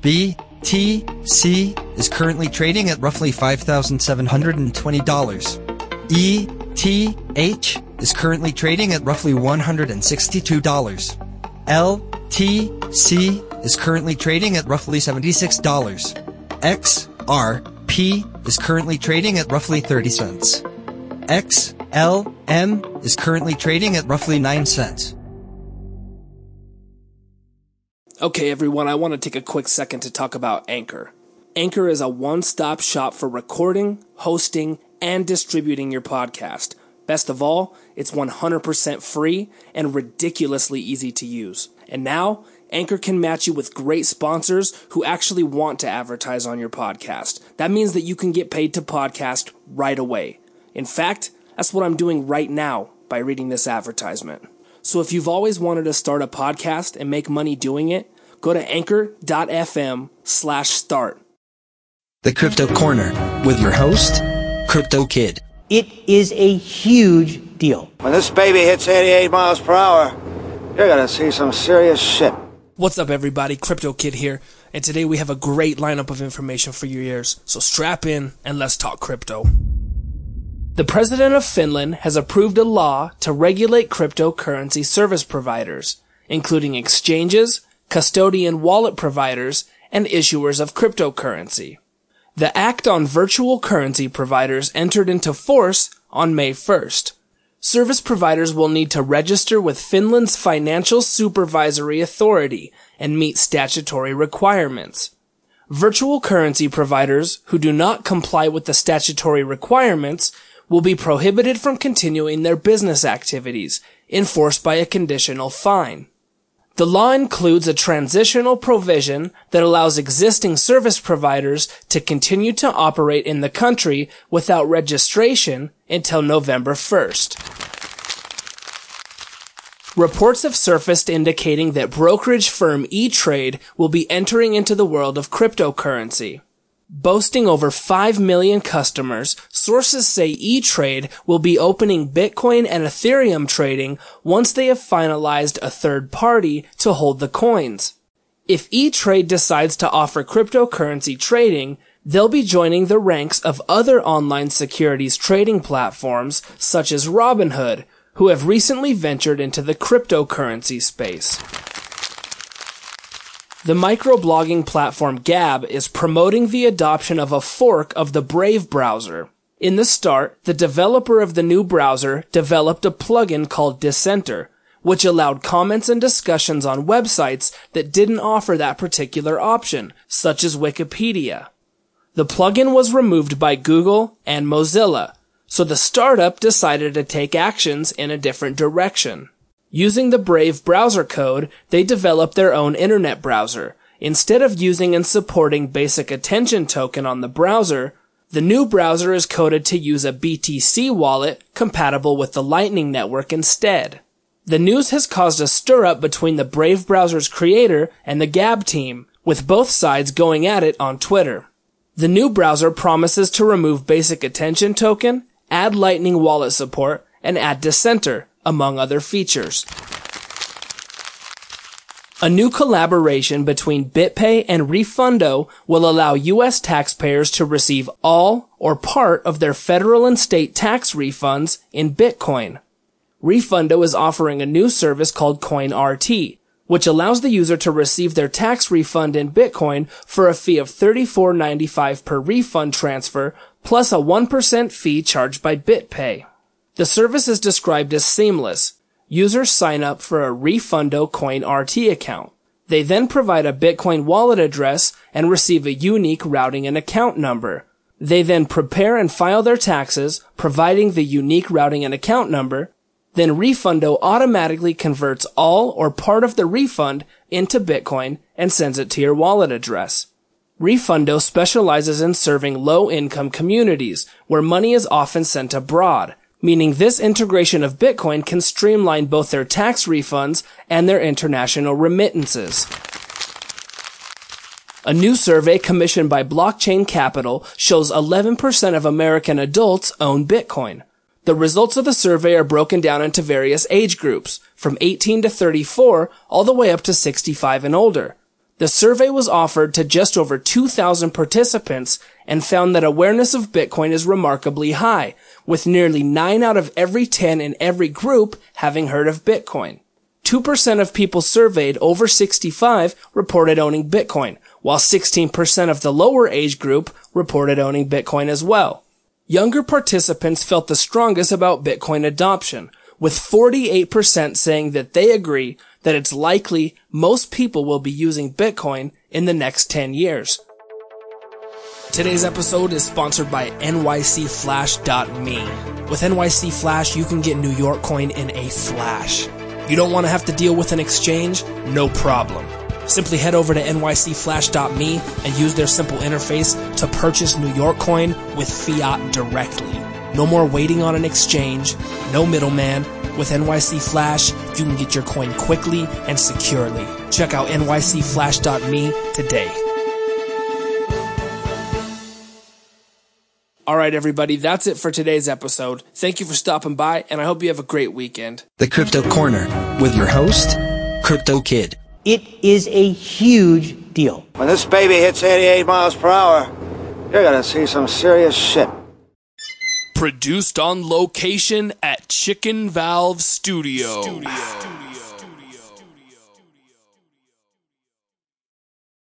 BTC is currently trading at roughly $5,720. ETH is currently trading at roughly $162. LTC is currently trading at roughly $76. XRP is currently trading at roughly 30 cents. XLM is currently trading at roughly 9 cents. Okay, everyone, I want to take a quick second to talk about Anchor. Anchor is a one stop shop for recording, hosting, and distributing your podcast. Best of all, it's 100% free and ridiculously easy to use. And now, Anchor can match you with great sponsors who actually want to advertise on your podcast. That means that you can get paid to podcast right away. In fact, that's what I'm doing right now by reading this advertisement. So if you've always wanted to start a podcast and make money doing it, go to anchor.fm slash start. The Crypto Corner with your host, Crypto Kid. It is a huge deal. When this baby hits 88 miles per hour, you're gonna see some serious shit. What's up, everybody? Crypto Kid here, and today we have a great lineup of information for your ears. So strap in and let's talk crypto. The President of Finland has approved a law to regulate cryptocurrency service providers, including exchanges, custodian wallet providers, and issuers of cryptocurrency. The Act on Virtual Currency Providers entered into force on May 1st. Service providers will need to register with Finland's Financial Supervisory Authority and meet statutory requirements. Virtual currency providers who do not comply with the statutory requirements will be prohibited from continuing their business activities, enforced by a conditional fine. The law includes a transitional provision that allows existing service providers to continue to operate in the country without registration until November 1st. Reports have surfaced indicating that brokerage firm E-Trade will be entering into the world of cryptocurrency. Boasting over 5 million customers, sources say E-Trade will be opening Bitcoin and Ethereum trading once they have finalized a third party to hold the coins. If E-Trade decides to offer cryptocurrency trading, they'll be joining the ranks of other online securities trading platforms such as Robinhood, who have recently ventured into the cryptocurrency space. The microblogging platform Gab is promoting the adoption of a fork of the Brave browser. In the start, the developer of the new browser developed a plugin called Dissenter, which allowed comments and discussions on websites that didn't offer that particular option, such as Wikipedia. The plugin was removed by Google and Mozilla, so the startup decided to take actions in a different direction. Using the Brave browser code, they developed their own internet browser. Instead of using and supporting basic attention token on the browser, the new browser is coded to use a BTC wallet compatible with the Lightning Network instead. The news has caused a stir up between the Brave browser's creator and the Gab team, with both sides going at it on Twitter. The new browser promises to remove basic attention token, add Lightning wallet support, and add Dissenter, among other features. A new collaboration between BitPay and Refundo will allow U.S. taxpayers to receive all or part of their federal and state tax refunds in Bitcoin. Refundo is offering a new service called CoinRT, which allows the user to receive their tax refund in Bitcoin for a fee of $34.95 per refund transfer plus a 1% fee charged by BitPay. The service is described as seamless. Users sign up for a Refundo Coin RT account. They then provide a Bitcoin wallet address and receive a unique routing and account number. They then prepare and file their taxes, providing the unique routing and account number. Then Refundo automatically converts all or part of the refund into Bitcoin and sends it to your wallet address. Refundo specializes in serving low income communities where money is often sent abroad meaning this integration of Bitcoin can streamline both their tax refunds and their international remittances. A new survey commissioned by Blockchain Capital shows 11% of American adults own Bitcoin. The results of the survey are broken down into various age groups, from 18 to 34 all the way up to 65 and older. The survey was offered to just over 2,000 participants and found that awareness of Bitcoin is remarkably high, with nearly 9 out of every 10 in every group having heard of Bitcoin. 2% of people surveyed over 65 reported owning Bitcoin, while 16% of the lower age group reported owning Bitcoin as well. Younger participants felt the strongest about Bitcoin adoption, with 48% saying that they agree that it's likely most people will be using Bitcoin in the next 10 years. Today's episode is sponsored by NYCFlash.me. With NYC Flash, you can get New York coin in a flash. You don't want to have to deal with an exchange? No problem. Simply head over to nycflash.me and use their simple interface to purchase New York coin with fiat directly. No more waiting on an exchange, no middleman. With NYC Flash, you can get your coin quickly and securely. Check out nycflash.me today. All right, everybody, that's it for today's episode. Thank you for stopping by, and I hope you have a great weekend. The Crypto Corner with your host, Crypto Kid. It is a huge deal. When this baby hits 88 miles per hour, you're gonna see some serious shit. Produced on location at Chicken Valve Studio. Studio.